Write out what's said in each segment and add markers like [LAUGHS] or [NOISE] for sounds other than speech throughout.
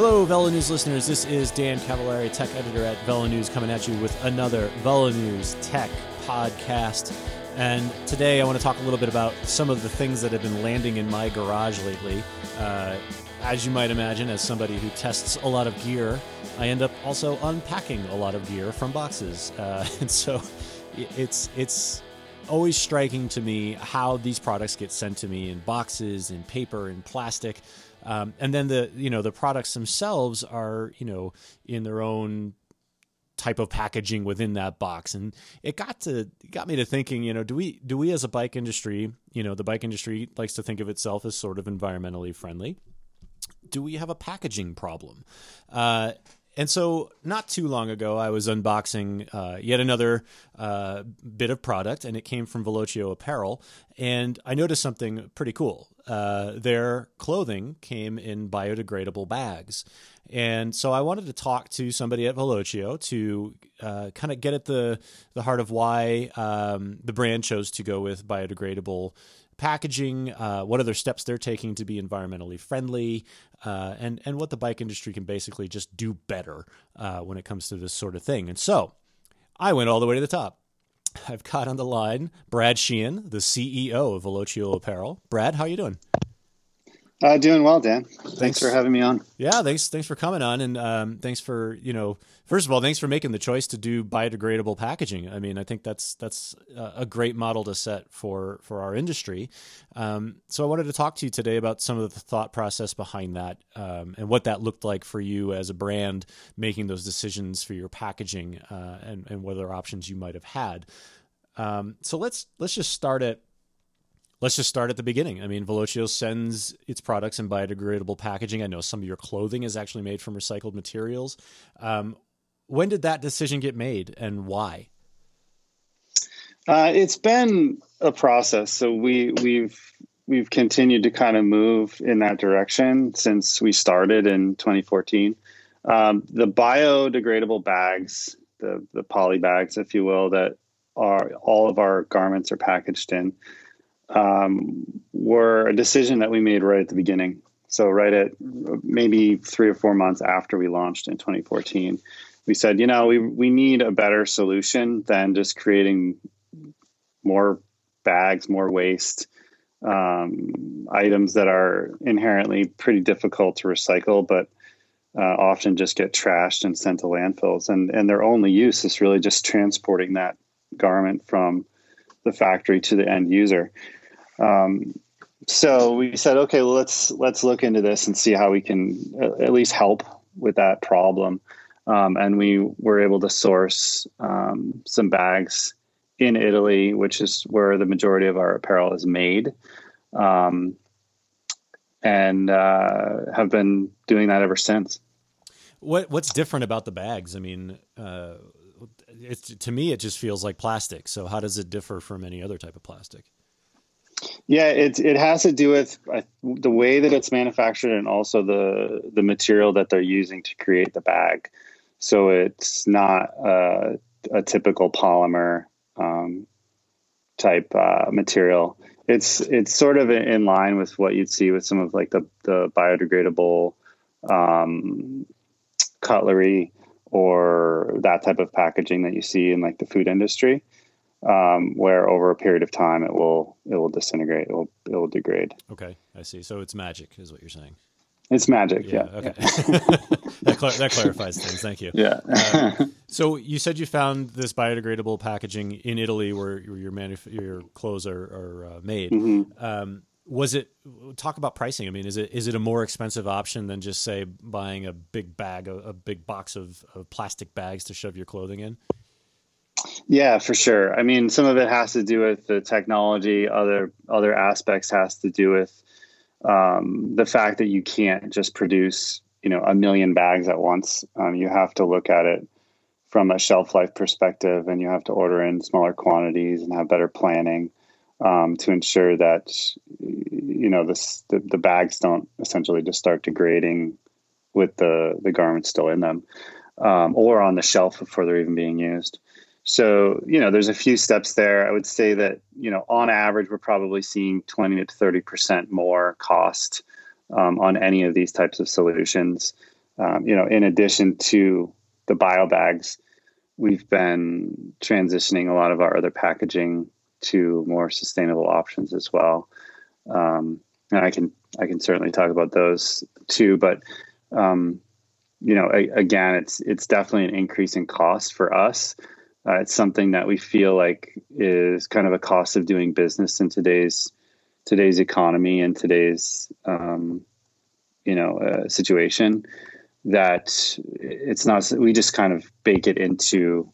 Hello, Velo News listeners. This is Dan Cavallari, tech editor at Velo News, coming at you with another Velo News Tech podcast. And today I want to talk a little bit about some of the things that have been landing in my garage lately. Uh, as you might imagine, as somebody who tests a lot of gear, I end up also unpacking a lot of gear from boxes. Uh, [LAUGHS] and so it's it's always striking to me how these products get sent to me in boxes, in paper, in plastic. Um, and then the you know the products themselves are you know in their own type of packaging within that box. And it got to got me to thinking you know do we do we as a bike industry you know the bike industry likes to think of itself as sort of environmentally friendly. Do we have a packaging problem? Uh, and so, not too long ago, I was unboxing uh, yet another uh, bit of product, and it came from Velocio Apparel. And I noticed something pretty cool. Uh, their clothing came in biodegradable bags. And so I wanted to talk to somebody at Velocio to uh, kind of get at the, the heart of why um, the brand chose to go with biodegradable packaging, uh, what other steps they're taking to be environmentally friendly, uh, and and what the bike industry can basically just do better uh, when it comes to this sort of thing. And so, I went all the way to the top. I've got on the line Brad Sheehan, the CEO of Velocio Apparel. Brad, how you doing? Uh, doing well, Dan. Thanks. thanks. for having me on. Yeah, thanks. Thanks for coming on, and um, thanks for you know, first of all, thanks for making the choice to do biodegradable packaging. I mean, I think that's that's a great model to set for for our industry. Um, so I wanted to talk to you today about some of the thought process behind that, um, and what that looked like for you as a brand making those decisions for your packaging, uh, and and what other options you might have had. Um, so let's let's just start at let's just start at the beginning. I mean, Velocio sends its products in biodegradable packaging. I know some of your clothing is actually made from recycled materials. Um, when did that decision get made, and why? Uh, it's been a process. So we we've we've continued to kind of move in that direction since we started in 2014. Um, the biodegradable bags, the the poly bags, if you will, that are all of our garments are packaged in um, were a decision that we made right at the beginning. So, right at maybe three or four months after we launched in 2014, we said, you know, we, we need a better solution than just creating more bags, more waste, um, items that are inherently pretty difficult to recycle, but uh, often just get trashed and sent to landfills. And, and their only use is really just transporting that garment from the factory to the end user. Um, so we said, okay, well, let's let's look into this and see how we can at least help with that problem. Um, and we were able to source um, some bags in Italy, which is where the majority of our apparel is made, um, and uh, have been doing that ever since. What What's different about the bags? I mean, uh, to me, it just feels like plastic. So how does it differ from any other type of plastic? Yeah, it it has to do with uh, the way that it's manufactured and also the the material that they're using to create the bag. So it's not a, a typical polymer um, type uh, material. It's it's sort of in line with what you'd see with some of like the the biodegradable um, cutlery or that type of packaging that you see in like the food industry um, where over a period of time it will it will disintegrate. It will it will degrade. Okay, I see. So it's magic, is what you're saying. It's magic. Yeah. yeah. Okay. [LAUGHS] that, cl- that, clarifies things. Thank you. Yeah. uh, [LAUGHS] so you said you found this biodegradable packaging in Italy, where your manuf- your clothes are, are uh, made. Mm-hmm. Um, was it talk about pricing? I mean, is it is it a more expensive option than just say buying a big bag, a, a big box of, of plastic bags to shove your clothing in? Yeah, for sure. I mean, some of it has to do with the technology. Other other aspects has to do with um, the fact that you can't just produce, you know, a million bags at once. Um, you have to look at it from a shelf life perspective, and you have to order in smaller quantities and have better planning um, to ensure that you know this, the the bags don't essentially just start degrading with the the garments still in them, um, or on the shelf before they're even being used. So, you know, there's a few steps there. I would say that, you know, on average, we're probably seeing 20 to 30% more cost um, on any of these types of solutions. um, you know, in addition to the bio bags, we've been transitioning a lot of our other packaging to more sustainable options as well. Um, and I can I can certainly talk about those too. But um, you know, a, again, it's it's definitely an increase in cost for us. Uh, it's something that we feel like is kind of a cost of doing business in today's today's economy and today's um, you know uh, situation. That it's not. We just kind of bake it into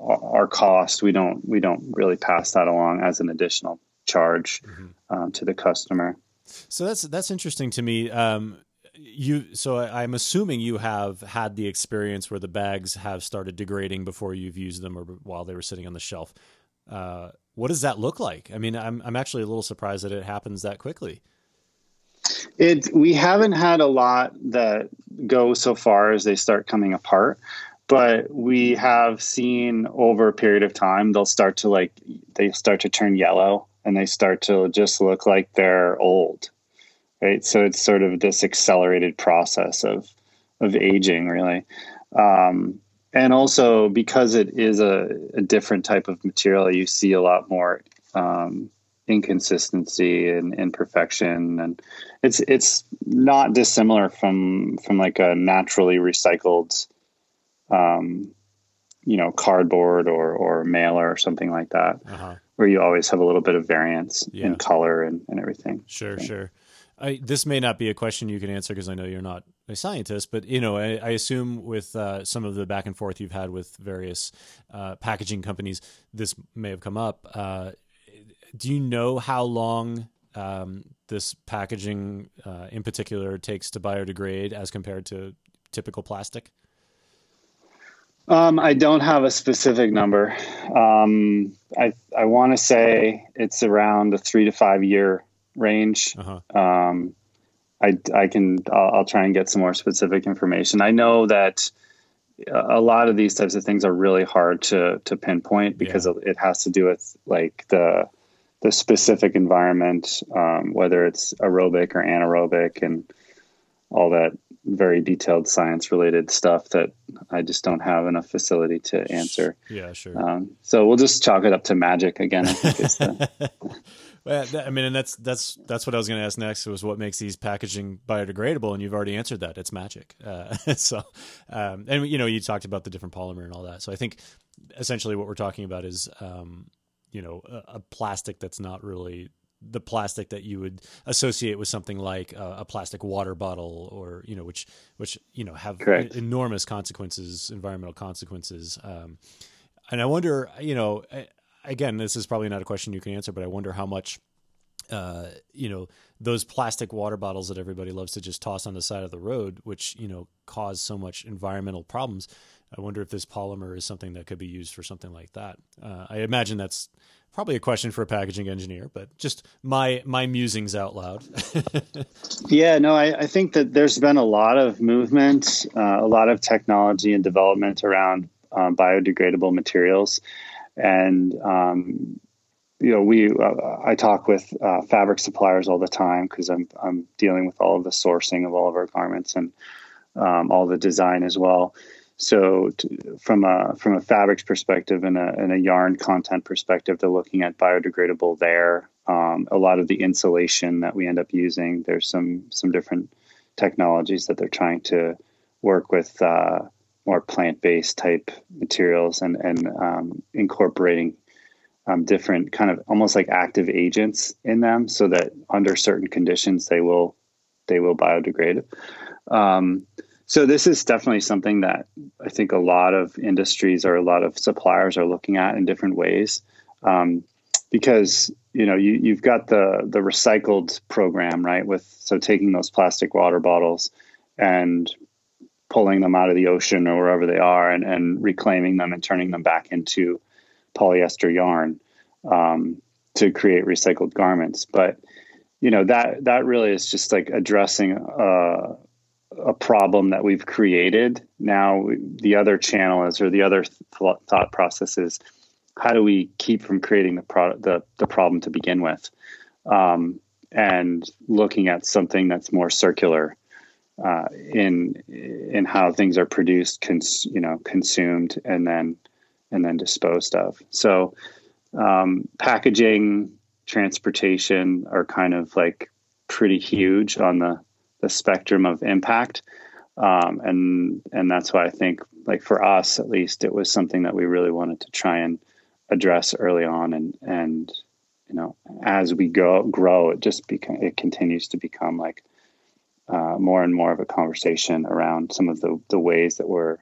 our cost. We don't we don't really pass that along as an additional charge mm-hmm. um, to the customer. So that's that's interesting to me. Um, you so I, am assuming you have had the experience where the bags have started degrading before you've used them or while they were sitting on the shelf. Uh, what does that look like? I mean, I'm I'm actually a little surprised that it happens that quickly. It we haven't had a lot that go so far as they start coming apart, but we have seen over a period of time they'll start to like they start to turn yellow and they start to just look like they're old right so it's sort of this accelerated process of of aging really um, and also because it is a, a, different type of material you see a lot more um, inconsistency and imperfection and it's it's not dissimilar from from like a naturally recycled um, you know cardboard or or mailer or something like that uh-huh where you always have a little bit of variance yeah. in color and, and everything. Sure, so. sure. I, this may not be a question you can answer because I know you're not a scientist, but you know, I, I assume with uh, some of the back and forth you've had with various uh, packaging companies, this may have come up. Uh, do you know how long um, this packaging, uh, in particular, takes to biodegrade as compared to typical plastic? Um, I don't have a specific number. Um, I I want to say it's around a three to five year range. Uh-huh. Um, I I can I'll, I'll, try and get some more specific information. I know that a lot of these types of things are really hard to to pinpoint because yeah. it has to do with like the the specific environment, um, whether it's aerobic or anaerobic, and all that very detailed science related stuff that I just don't have enough facility to answer. Yeah, sure. Um, so we'll just chalk it up to magic again. I think the... [LAUGHS] well, I mean, and that's that's that's what I was going to ask next was what makes these packaging biodegradable, and you've already answered that. It's magic. Uh, [LAUGHS] so, um, and you know, you talked about the different polymer and all that. So I think essentially what we're talking about is, um, you know, a, a plastic that's not really the plastic that you would associate with something like a, a plastic water bottle or you know which which you know have Correct. enormous consequences environmental consequences um, and i wonder you know again this is probably not a question you can answer but i wonder how much uh, you know those plastic water bottles that everybody loves to just toss on the side of the road which you know cause so much environmental problems. I wonder if this polymer is something that could be used for something like that. Uh, i imagine that's probably a question for a packaging engineer, but just my my musings out loud. [LAUGHS] yeah, no, I, I, think that there's been a lot of movement, uh, a lot of technology and development around um, biodegradable materials, and um, you know, we uh, I talk with uh, fabric suppliers all the time because I'm I'm dealing with all of the sourcing of all of our garments and um, all the design as well. So, to, from a from a fabrics perspective and a, and a yarn content perspective, they're looking at biodegradable there. Um, a lot of the insulation that we end up using, there's some some different technologies that they're trying to work with uh, more plant based type materials and and um, incorporating um, different kind of almost like active agents in them, so that under certain conditions they will they will biodegrade. Um, so this is definitely something that I think a lot of industries or a lot of suppliers are looking at in different ways, um, because you know you, you've got the the recycled program right with so taking those plastic water bottles and pulling them out of the ocean or wherever they are and, and reclaiming them and turning them back into polyester yarn um, to create recycled garments, but you know that that really is just like addressing uh, a problem that we've created. Now, the other channel is, or the other th- thought process is, how do we keep from creating the product, the, the problem to begin with, um, and looking at something that's more circular uh, in in how things are produced, cons- you know, consumed, and then and then disposed of. So, um, packaging, transportation are kind of like pretty huge on the the spectrum of impact, um, and and that's why I think, like for us at least, it was something that we really wanted to try and address early on, and and you know, as we go grow, it just become it continues to become like uh, more and more of a conversation around some of the, the ways that we're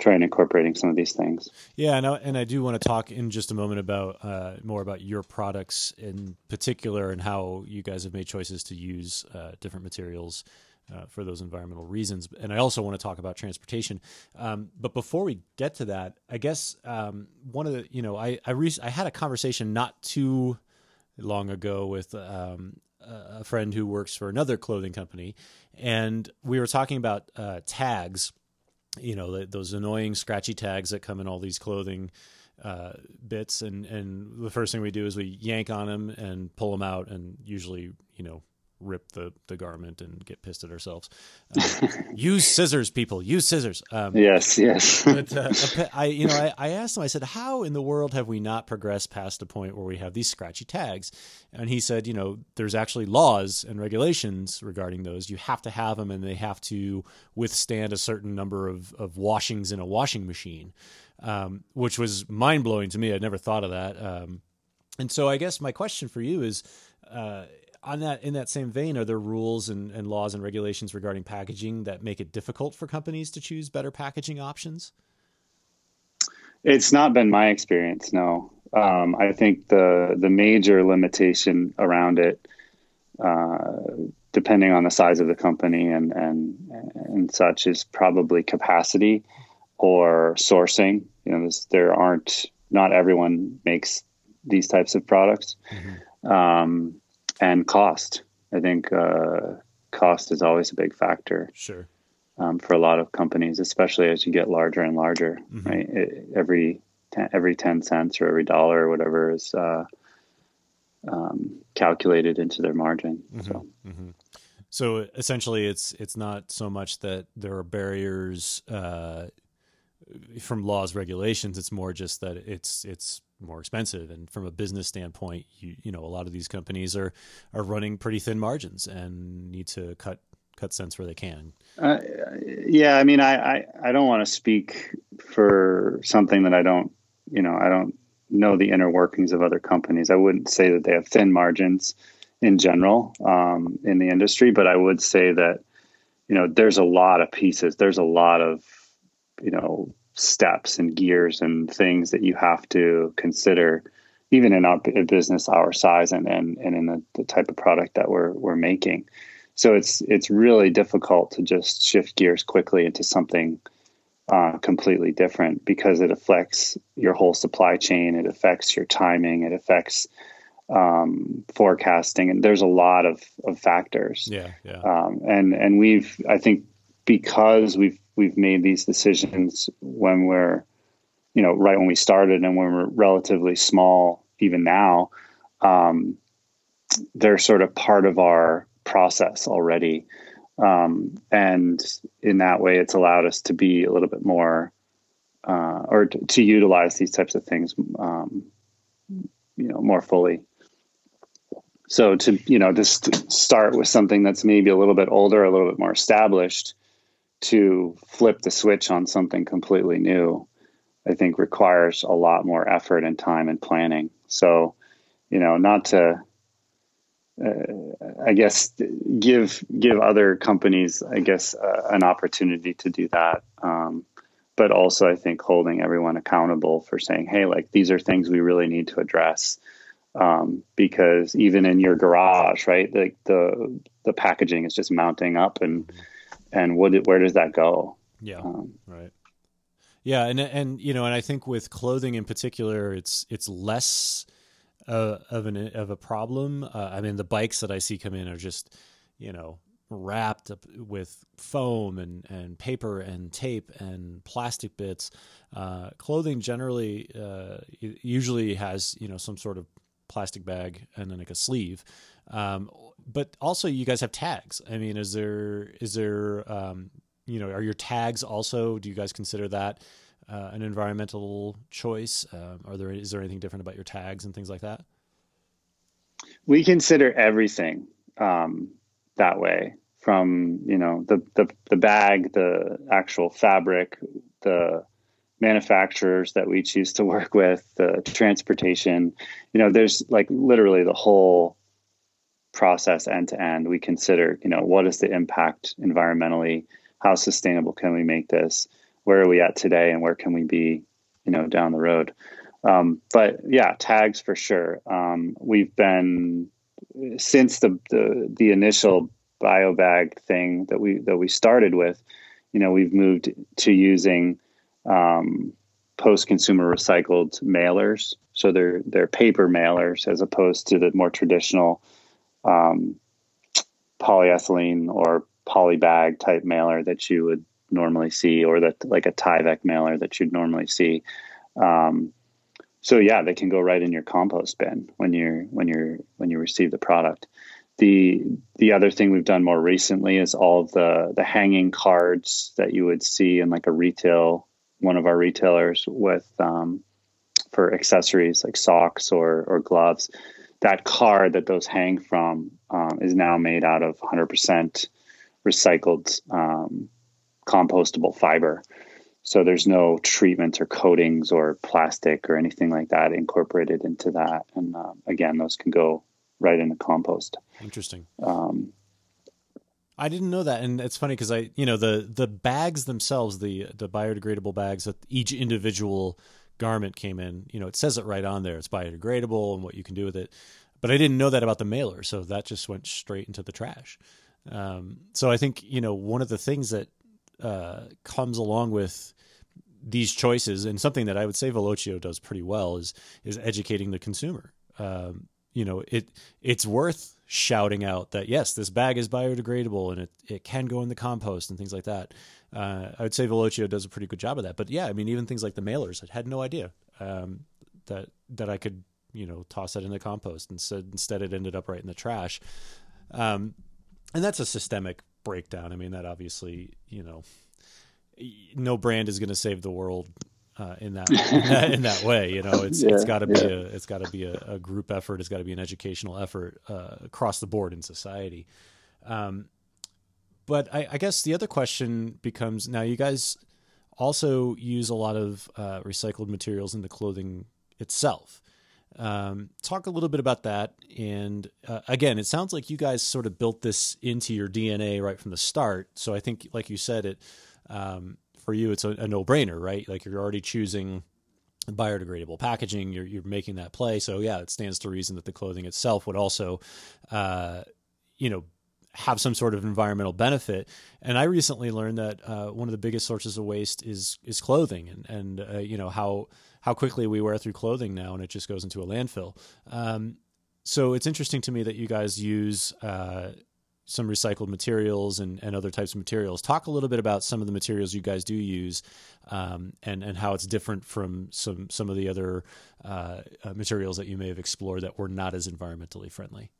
trying incorporating some of these things. Yeah, and I, and I do want to talk in just a moment about uh, more about your products in particular and how you guys have made choices to use uh, different materials uh, for those environmental reasons. And I also want to talk about transportation. Um, but before we get to that, I guess um, one of the you know I I, re- I had a conversation not too long ago with um, a friend who works for another clothing company, and we were talking about uh, tags. You know, those annoying scratchy tags that come in all these clothing uh, bits, and and the first thing we do is we yank on them and pull them out, and usually, you know, rip the, the garment and get pissed at ourselves. Uh, [LAUGHS] use scissors, people. Use scissors. Um, yes, yes. but uh, I, you know, I, I, asked him. I said, "How in the world have we not progressed past a point where we have these scratchy tags?" And he said, "You know, there's actually laws and regulations regarding those. You have to have them, and they have to withstand a certain number of of washings in a washing machine." Um, which was mind blowing to me. I'd never thought of that. Um, and so, I guess my question for you is. Uh, on that in that same vein, are there rules and, and laws and regulations regarding packaging that make it difficult for companies to choose better packaging options? It's not been my experience. No, um, I think the the major limitation around it, uh, depending on the size of the company and and and such, is probably capacity or sourcing. You know, there aren't not everyone makes these types of products. Mm-hmm. Um, and cost. I think uh, cost is always a big factor. Sure. Um, for a lot of companies, especially as you get larger and larger, mm-hmm. right? It, every ten, every ten cents or every dollar or whatever is uh, um, calculated into their margin. Mm-hmm. So. Mm-hmm. So essentially, it's it's not so much that there are barriers uh, from laws regulations. It's more just that it's it's more expensive. And from a business standpoint, you you know a lot of these companies are are running pretty thin margins and need to cut cut cents where they can. Uh, yeah, I mean, I, I, I don't want to speak for something that I don't you know I don't know the inner workings of other companies. I wouldn't say that they have thin margins in general um, in the industry, but I would say that you know there's a lot of pieces. There's a lot of you know steps and gears and things that you have to consider even in our business our size and and, and in the, the type of product that we're we're making. So it's it's really difficult to just shift gears quickly into something uh, completely different because it affects your whole supply chain it affects your timing it affects um, forecasting and there's a lot of, of factors. Yeah yeah. Um, and and we've i think because we've we've made these decisions when we're, you know, right when we started and when we're relatively small, even now, um, they're sort of part of our process already. Um, and in that way, it's allowed us to be a little bit more, uh, or to, to, utilize these types of things, um, you know, more fully. So to you know, just start with something that's maybe a little bit older, a little bit more established, to flip the switch on something completely new, I think requires a lot more effort and time and planning. So, you know, not to, uh, I guess, give give other companies, I guess, uh, an opportunity to do that. Um, but also, I think holding everyone accountable for saying, "Hey, like these are things we really need to address." Um, because even in your garage, right, like the the packaging is just mounting up and and what where does that go? Yeah, um, right. Yeah, and and you know, and I think with clothing in particular, it's it's less uh, of an of a problem. Uh, I mean, the bikes that I see come in are just you know wrapped up with foam and, and paper and tape and plastic bits. Uh, clothing generally uh, usually has you know some sort of plastic bag and then like a sleeve. Um, but also, you guys have tags. I mean, is there is there um, you know are your tags also? Do you guys consider that uh, an environmental choice? Um, are there is there anything different about your tags and things like that? We consider everything um, that way from you know the, the the bag, the actual fabric, the manufacturers that we choose to work with, the transportation. You know, there's like literally the whole process end to end. We consider, you know, what is the impact environmentally? How sustainable can we make this? Where are we at today, and where can we be, you know, down the road? Um, but yeah, tags for sure. Um, we've been since the, the the initial biobag thing that we that we started with. You know, we've moved to using um, post-consumer recycled mailers. So they're they're paper mailers as opposed to the more traditional um, polyethylene or polybag type mailer that you would normally see, or that like a Tyvek mailer that you'd normally see. Um, so yeah, they can go right in your compost bin when you're when you're when you receive the product. The the other thing we've done more recently is all the the hanging cards that you would see in like a retail one of our retailers with um, for accessories like socks or or gloves. That card that those hang from um, is now made out of 100% recycled um, compostable fiber. So there's no treatments or coatings or plastic or anything like that incorporated into that. And uh, again, those can go right in the compost. Interesting. Um, I didn't know that, and it's funny because I, you know, the the bags themselves, the the biodegradable bags that each individual garment came in. You know, it says it right on there. It's biodegradable and what you can do with it. But I didn't know that about the mailer, so that just went straight into the trash. Um, so I think you know one of the things that uh, comes along with these choices, and something that I would say Velocio does pretty well, is is educating the consumer. Um, you know, it it's worth shouting out that yes, this bag is biodegradable and it, it can go in the compost and things like that. Uh, I would say Velocio does a pretty good job of that. But yeah, I mean, even things like the mailers, I had no idea um, that that I could you know toss that in the compost. Instead, instead it ended up right in the trash. Um, and that's a systemic breakdown. I mean, that obviously you know no brand is going to save the world uh, in, that, in, that, in that way. You know, it's yeah, it's got to be yeah. a it's got to be a, a, group effort. It's got to be an educational effort uh, across the board in society. Um, but I, I, guess the other question becomes: now you guys also use a lot of uh, recycled materials in the clothing itself. Um, talk a little bit about that. And uh, again, it sounds like you guys sort of built this into your DNA right from the start. So I think, like you said, it um, for you it's a, a no brainer, right? Like you're already choosing biodegradable packaging. You're you're making that play. So yeah, it stands to reason that the clothing itself would also, uh, you know, have some sort of environmental benefit. And I recently learned that uh, one of the biggest sources of waste is is clothing, and and uh, you know how how quickly we wear through clothing now, and it just goes into a landfill. Um, so it's interesting to me that you guys use uh, some recycled materials and, and other types of materials. Talk a little bit about some of the materials you guys do use um, and, and how it's different from some, some of the other uh, uh, materials that you may have explored that were not as environmentally friendly.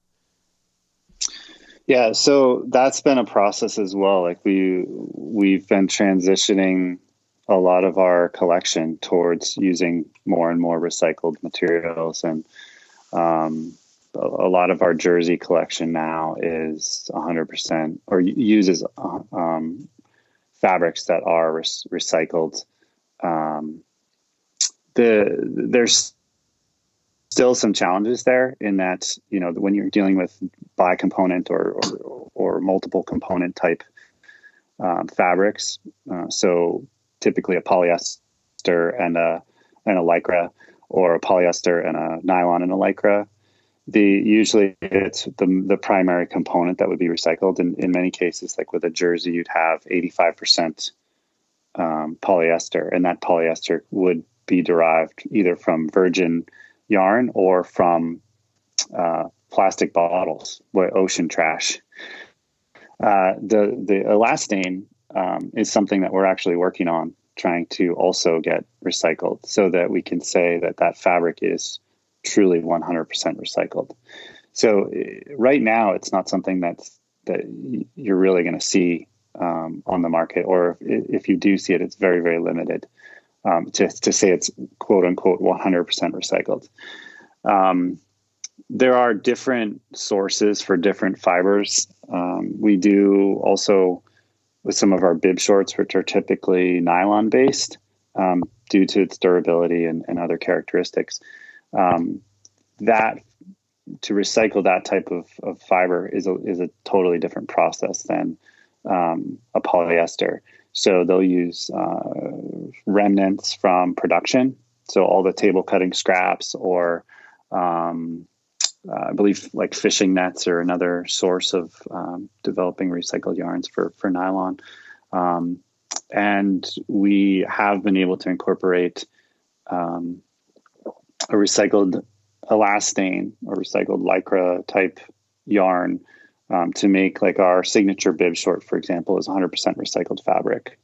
Yeah, so that's been a process as well. Like we we've been transitioning a lot of our collection towards using more and more recycled materials and um, a lot of our jersey collection now is 100% or uses um, fabrics that are re- recycled. Um, the there's still some challenges there in that you know when you're dealing with bi-component or or, or multiple component type um, fabrics. Uh, so typically a polyester and a and a lycra, or a polyester and a nylon and a lycra the usually it's the the primary component that would be recycled. In in many cases, like with a jersey, you'd have eighty five percent um, polyester, and that polyester would be derived either from virgin yarn or from uh, plastic bottles, ocean trash. Uh, the the elastane um, is something that we're actually working on, trying to also get recycled, so that we can say that that fabric is truly 100% recycled. So right now, it's not something that's that you're really going to see um, on the market, or if, if, you do see it, it's very very limited. Um, to to say it's quote unquote 100% recycled. Um, there are different sources for different fibers. Um, we do also with some of our bib shorts, which are typically nylon based um, due to its durability and, and other characteristics. Um, that to recycle that type of, of fiber is a, is a totally different process than um, a polyester. So they'll use uh, remnants from production, so all the table cutting scraps or um, uh, I believe like fishing nets are another source of um, developing recycled yarns for for nylon. Um, and we have been able to incorporate um, a recycled elastane or recycled lycra type yarn um, to make like our signature bib short, for example, is 100% recycled fabric.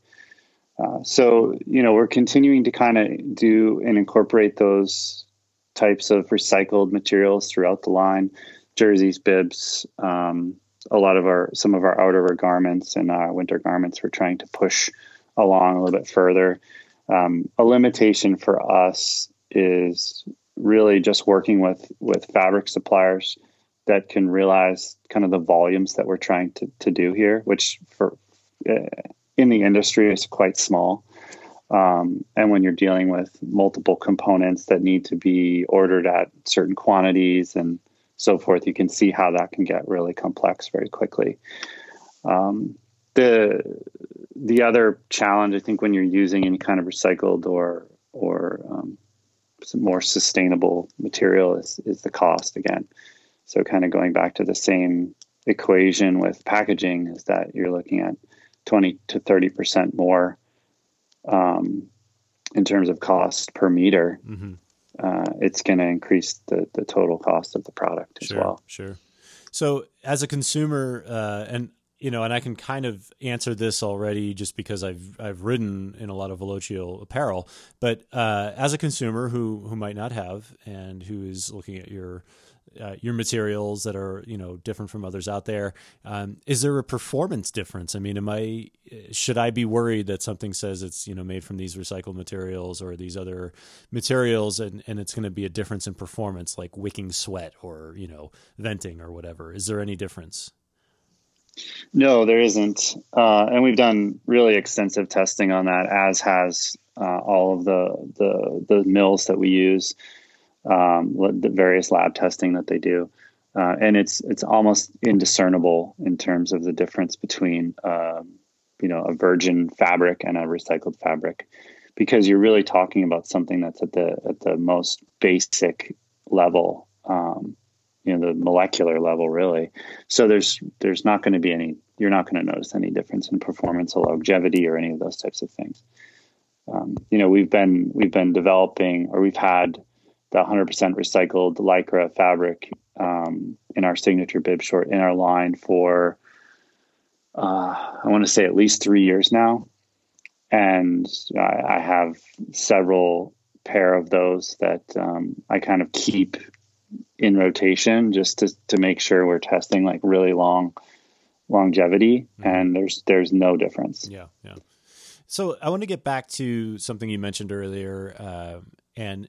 Uh, so you know we're continuing to kind of do and incorporate those types of recycled materials throughout the line jerseys bibs um, a lot of our some of our outerwear garments and our winter garments we're trying to push along a little bit further. Um, a limitation for us is really just working with with fabric suppliers that can realize kind of the volumes that we're trying to, to do here which for uh, in the industry is quite small um, and when you're dealing with multiple components that need to be ordered at certain quantities and so forth, you can see how that can get really complex very quickly. Um, the the other challenge, I think, when you're using any kind of recycled or or um, more sustainable material is is the cost again. So, kind of going back to the same equation with packaging, is that you're looking at 20 to 30 percent more um, in terms of cost per meter, mm-hmm. uh, it's going to increase the, the total cost of the product as sure, well. Sure. So as a consumer, uh, and you know, and I can kind of answer this already just because I've I've ridden in a lot of Velocio apparel. But uh, as a consumer who who might not have and who is looking at your uh, your materials that are you know different from others out there. Um, is there a performance difference? I mean, am I should I be worried that something says it's you know made from these recycled materials or these other materials, and, and it's going to be a difference in performance, like wicking sweat or you know venting or whatever? Is there any difference? No, there isn't, uh, and we've done really extensive testing on that, as has uh, all of the the the mills that we use um, the various lab testing that they do. Uh, and it's it's almost indiscernible in terms of the difference between um, you know a virgin fabric and a recycled fabric, because you're really talking about something that's at the at the most basic level, um, you know, the molecular level, really. So there's there's not going to be any you're not going to notice any difference in performance or longevity or any of those types of things. Um, you know, we've been we've been developing or we've had the 100% recycled lycra fabric um, in our signature bib short in our line for uh, I want to say at least three years now, and I, I have several pair of those that um, I kind of keep in rotation just to to make sure we're testing like really long longevity, mm-hmm. and there's there's no difference. Yeah, yeah. So I want to get back to something you mentioned earlier, uh, and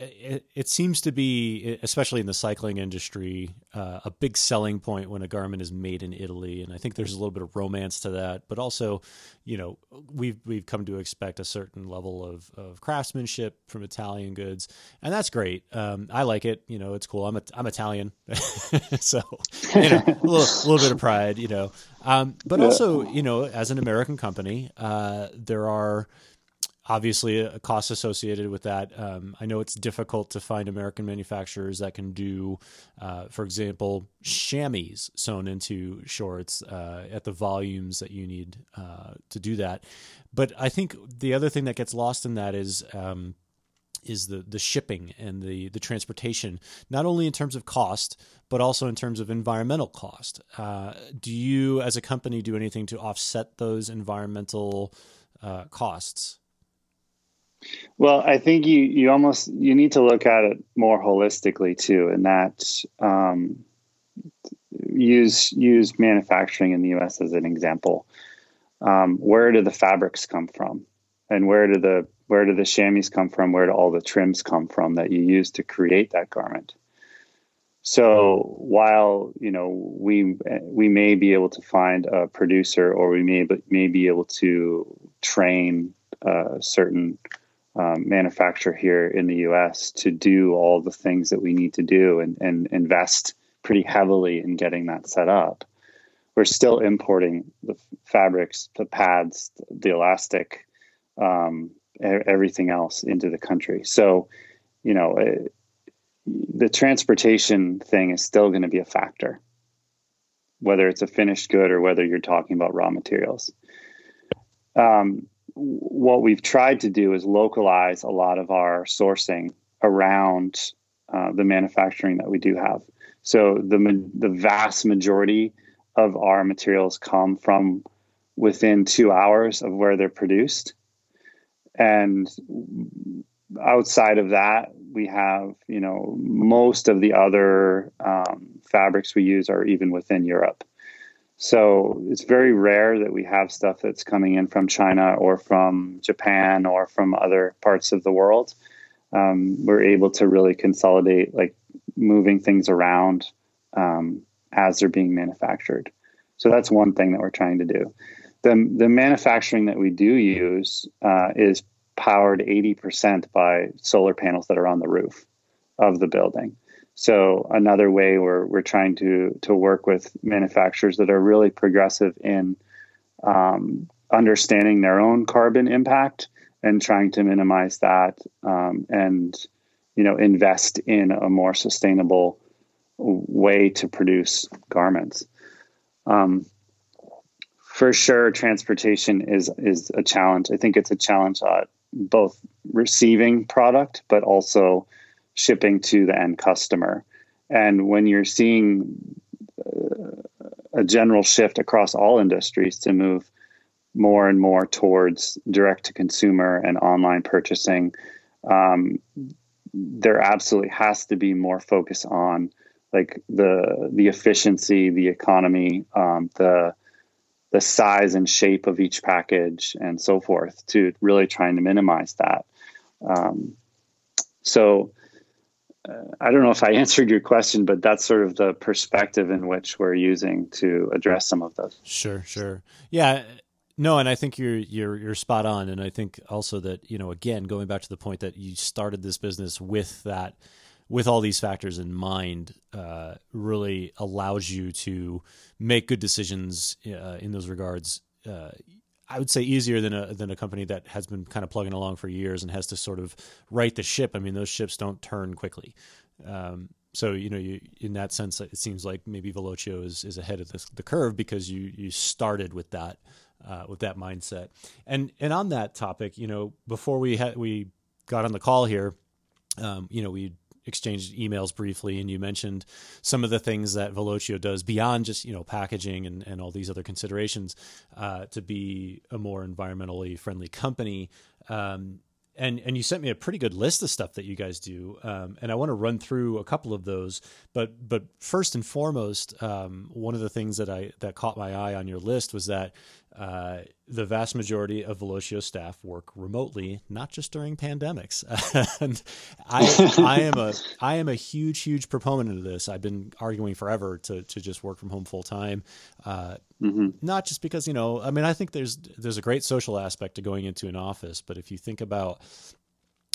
it, it, seems to be, especially in the cycling industry, uh, a big selling point when a garment is made in Italy, and I think there's a little bit of romance to that. But also, you know, we've we've come to expect a certain level of, of craftsmanship from Italian goods, and that's great. Um, I like it. You know, it's cool. I'm a, I'm Italian, [LAUGHS] so you know, a little, little bit of pride. You know, um, but also, you know, as an American company, uh, there are obviously a cost associated with that. Um, I know it's difficult to find American manufacturers that can do, uh, for example, chamois sewn into shorts uh, at the volumes that you need uh, to do that. But I think the other thing that gets lost in that is. Um, is the the shipping and the the transportation, not only in terms of cost, but also in terms of environmental cost. Uh, do you, as a company, do anything to offset those environmental uh, costs? Well, I think you you almost you need to look at it more holistically too, and that um, use use manufacturing in the U.S. as an example. Um, where do the fabrics come from, and where do the where do the chamois come from? Where do all the trims come from that you use to create that garment? So while you know we we may be able to find a producer, or we may may be able to train a certain um, manufacturer here in the U.S. to do all the things that we need to do and, and invest pretty heavily in getting that set up, we're still importing the fabrics, the pads, the elastic, um, everything else into the country. So, you know. It, the transportation thing is still going to be a factor, whether it's a finished good or whether you're talking about raw materials. Um, what we've tried to do is localize a lot of our sourcing around uh, the manufacturing that we do have. So the the vast majority of our materials come from within two hours of where they're produced, and outside of that, we have you know most of the other um, fabrics we use are even within Europe. So it's very rare that we have stuff that's coming in from China or from Japan or from other parts of the world. Um, we're able to really consolidate, like moving things around um, as they're being manufactured. So that's one thing that we're trying to do. The, the manufacturing that we do use uh, is powered 80% by solar panels that are on the roof of the building. So another way we're we're trying to to work with manufacturers that are really progressive in um, understanding their own carbon impact and trying to minimize that um, and you know invest in a more sustainable way to produce garments. Um, for sure, transportation is is a challenge. I think it's a challenge at both receiving product but also shipping to the end customer. And when you're seeing uh, a general shift across all industries to move more and more towards direct to consumer and online purchasing, um, there absolutely has to be more focus on like the the efficiency, the economy, um, the the size and shape of each package and so forth to really trying to minimize that. Um, so I don't know if I [LAUGHS] answered your question, but that's sort of the perspective in which we're using to address some of those. Sure, sure. Yeah. No, and I think you're you're you're spot on, and I think also that you know again going back to the point that you started this business with that with all these factors in mind, uh, really allows you to make good decisions uh, in those regards. Uh, I would say easier than a than a company that has been kind of plugging along for years and has to sort of right the ship. I mean, those ships don't turn quickly. Um, so you know, you, in that sense, it seems like maybe Velocio is, is ahead of the, the curve because you you started with that uh, with that mindset. And and on that topic, you know, before we had we got on the call here, um, you know, we exchanged emails briefly, and you mentioned some of the things that Velocio does beyond just you know packaging and, and all these other considerations uh, to be a more environmentally friendly company. Um, and and you sent me a pretty good list of stuff that you guys do, um, and I want to run through a couple of those. But but first and foremost, um, one of the things that I that caught my eye on your list was that uh, the vast majority of Velocio staff work remotely, not just during pandemics. [LAUGHS] and I, I am a I am a huge huge proponent of this. I've been arguing forever to to just work from home full time. Uh, mm-hmm. Not just because you know, I mean, I think there's there's a great social aspect to going into an office, but if you think about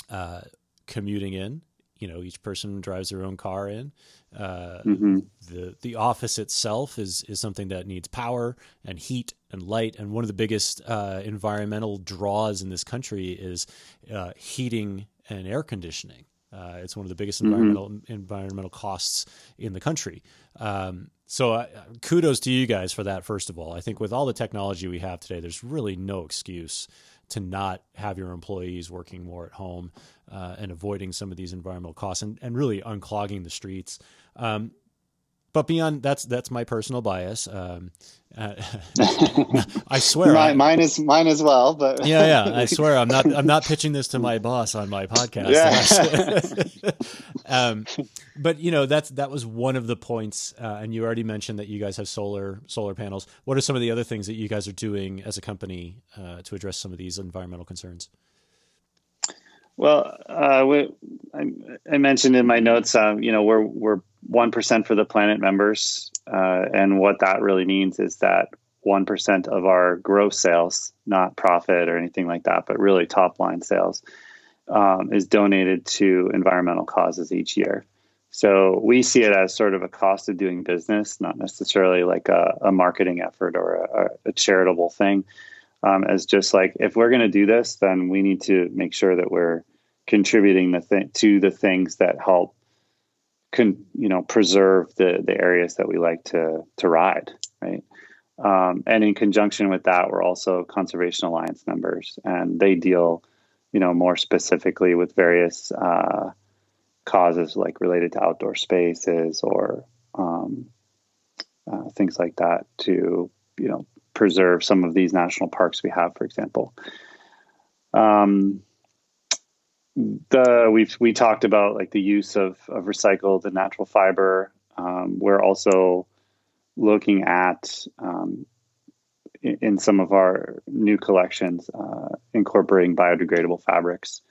uh, commuting in, you know, each person drives their own car in. Uh, mm-hmm. The the office itself is is something that needs power and heat and light. And one of the biggest uh, environmental draws in this country is uh, heating and air conditioning. Uh, it's one of the biggest mm-hmm. environmental environmental costs in the country. Um, so uh, kudos to you guys for that. First of all, I think with all the technology we have today, there's really no excuse to not have your employees working more at home uh, and avoiding some of these environmental costs and, and really unclogging the streets. Um, but beyond that's that's my personal bias. Um, uh, [LAUGHS] I swear, mine, I, mine, is mine as well. But yeah, yeah, I [LAUGHS] swear I'm not I'm not pitching this to my boss on my podcast. Yeah. [LAUGHS] um, but you know that's that was one of the points, uh, and you already mentioned that you guys have solar solar panels. What are some of the other things that you guys are doing as a company uh, to address some of these environmental concerns? Well, uh, we, I, I, mentioned in my notes, um, you know, we're we're one percent for the planet members, uh, and what that really means is that one percent of our gross sales, not profit or anything like that, but really top line sales, um, is donated to environmental causes each year. So we see it as sort of a cost of doing business, not necessarily like a, a marketing effort or a, a charitable thing um, as just like if we're going to do this, then we need to make sure that we're contributing the th- to the things that help, con- you know, preserve the the areas that we like to to ride, right? Um, and in conjunction with that, we're also Conservation Alliance members, and they deal, you know, more specifically with various uh, causes like related to outdoor spaces or um, uh, things like that to, you know, preserve some of these national parks we have, for example. Um, the we've we talked about like the use of, of recycled and natural fiber. Um, we're also looking at um, in, in, some of our new collections uh, incorporating biodegradable fabrics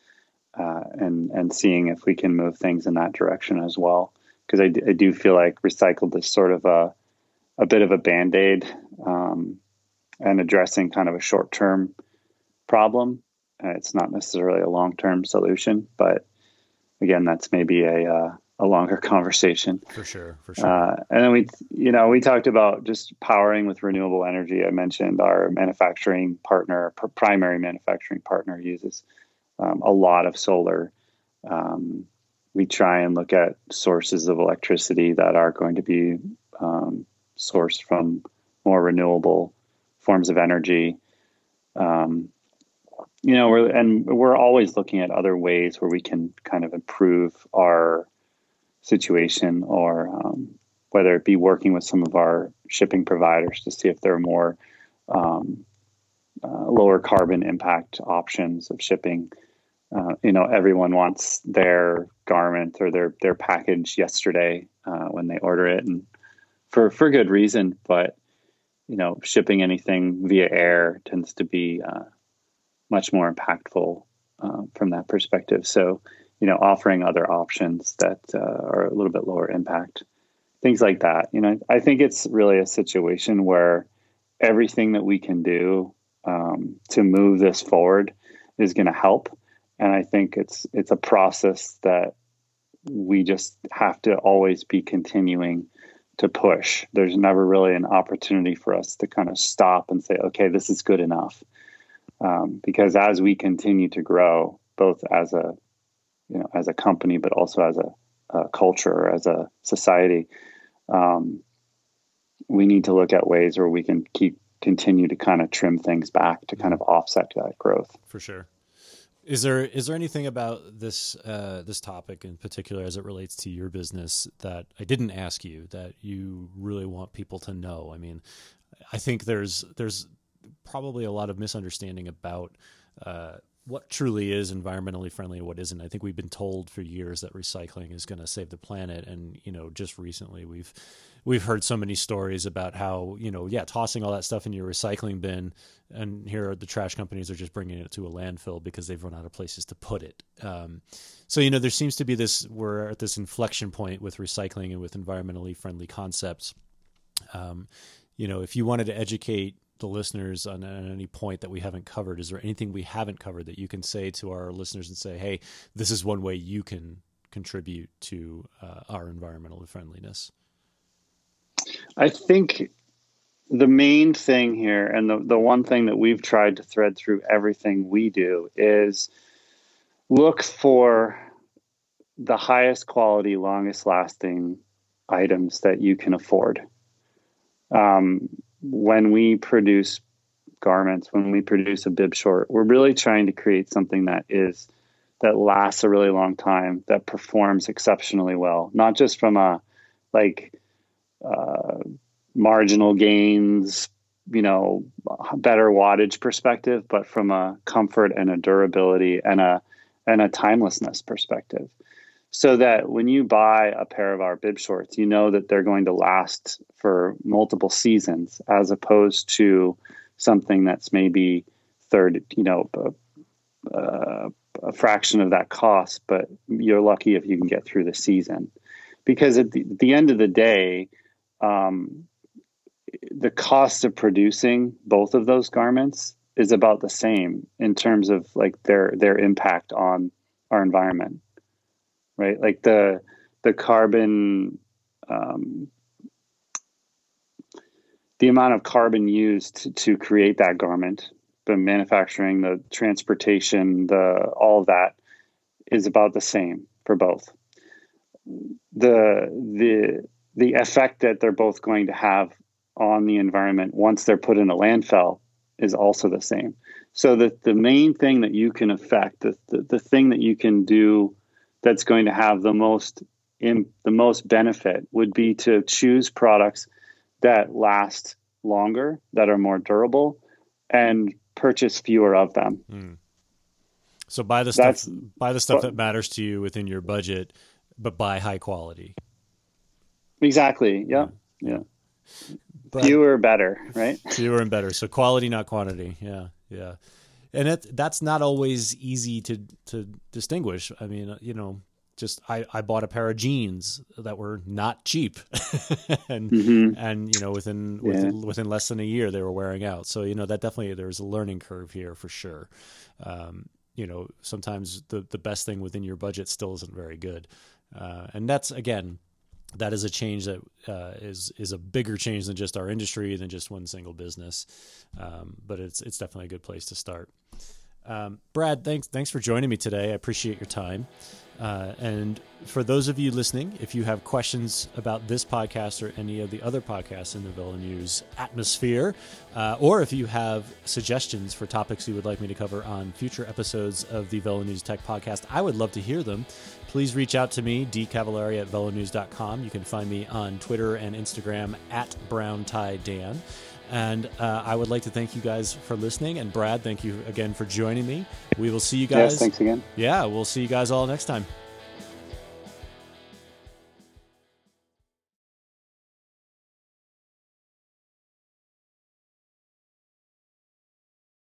uh, and and seeing if we can move things in that direction as well. Because I, I, do feel like recycled is sort of a a bit of a band aid um, and addressing kind of a short term problem. Uh, it's not necessarily a long term solution, but again, that's maybe a uh, a longer [LAUGHS] conversation. For sure, for sure. Uh, and then we, you know, we talked about just powering with renewable energy. I mentioned our manufacturing partner, pr- primary manufacturing partner, uses um, a lot of solar. Um, we try and look at sources of electricity that are going to be um, sourced from more renewable forms of energy. Um, you know, we're, and we're always looking at other ways where we can kind of improve our situation, or um, whether it be working with some of our shipping providers to see if there are more um, uh, lower carbon impact options of shipping. Uh, you know, everyone wants their garment or their their package yesterday uh, when they order it, and for for good reason. But you know, shipping anything via air tends to be uh, much more impactful uh, from that perspective. So, you know, offering other options that uh, are a little bit lower impact, things like that. You know, I think it's really a situation where everything that we can do um, to move this forward is going to help, and I think it's it's a process that we just have to always be continuing to push. There's never really an opportunity for us to kind of stop and say, okay, this is good enough. Um, because as we continue to grow, both as a you know as a company, but also as a, a culture, as a society, um, we need to look at ways where we can keep continue to kind of trim things back to kind of offset that growth. For sure. Is there is there anything about this uh, this topic in particular as it relates to your business that I didn't ask you that you really want people to know? I mean, I think there's there's probably a lot of misunderstanding about uh, what truly is environmentally friendly and what isn't. I think we've been told for years that recycling is going to save the planet, and you know, just recently we've we've heard so many stories about how you know, yeah, tossing all that stuff in your recycling bin, and here the trash companies are just bringing it to a landfill because they've run out of places to put it. Um, so you know, there seems to be this we're at this inflection point with recycling and with environmentally friendly concepts. Um, you know, if you wanted to educate the listeners on, on, any point that we haven't covered? Is there anything we haven't covered that you can say to our listeners and say, hey, this is one way you can contribute to uh, our environmental friendliness? I think the main thing here, and the, the one thing that we've tried to thread through everything we do, is look for the highest quality, longest lasting items that you can afford. Um, when we produce garments, when we produce a bib short, we're really trying to create something that is that lasts a really long time, that performs exceptionally well, not just from a like uh, marginal gains, you know, better wattage perspective, but from a comfort and a durability and a and a timelessness perspective. So that when you buy a pair of our bib shorts, you know that they're going to last for multiple seasons, as opposed to something that's maybe third, you know, a, a fraction of that cost, but you're lucky if you can get through the season. Because at the, the end of the day, um, the cost of producing both of those garments is about the same in terms of like their their impact on our environment right like the the carbon um, the amount of carbon used to, to create that garment the manufacturing the transportation the all that is about the same for both the the the effect that they're both going to have on the environment once they're put in a landfill is also the same. So the, the main thing that you can affect, the, the, the thing that you can do that's going to have the most in, the most benefit would be to choose products that last longer, that are more durable, and purchase fewer of them. Mm. So buy the stuff that's, buy the stuff that matters to you within your budget, but buy high quality. Exactly. Yeah. Yeah. yeah. But fewer better, right? Fewer and better. So quality, not quantity. Yeah, yeah. And it, that's not always easy to to distinguish. I mean, you know, just I, I bought a pair of jeans that were not cheap, [LAUGHS] and mm-hmm. and you know within within, yeah. within less than a year they were wearing out. So you know that definitely there's a learning curve here for sure. Um, you know, sometimes the the best thing within your budget still isn't very good, uh, and that's again that is a change that uh, is is a bigger change than just our industry than just one single business. Um, but it's it's definitely a good place to start. Um, Brad, thanks thanks for joining me today. I appreciate your time. Uh, and for those of you listening, if you have questions about this podcast or any of the other podcasts in the Velo News atmosphere, uh, or if you have suggestions for topics you would like me to cover on future episodes of the Velo News Tech podcast, I would love to hear them please reach out to me, dcavallari at velonews.com. You can find me on Twitter and Instagram at Brown Tie Dan. And uh, I would like to thank you guys for listening. And Brad, thank you again for joining me. We will see you guys. Yes, thanks again. Yeah, we'll see you guys all next time.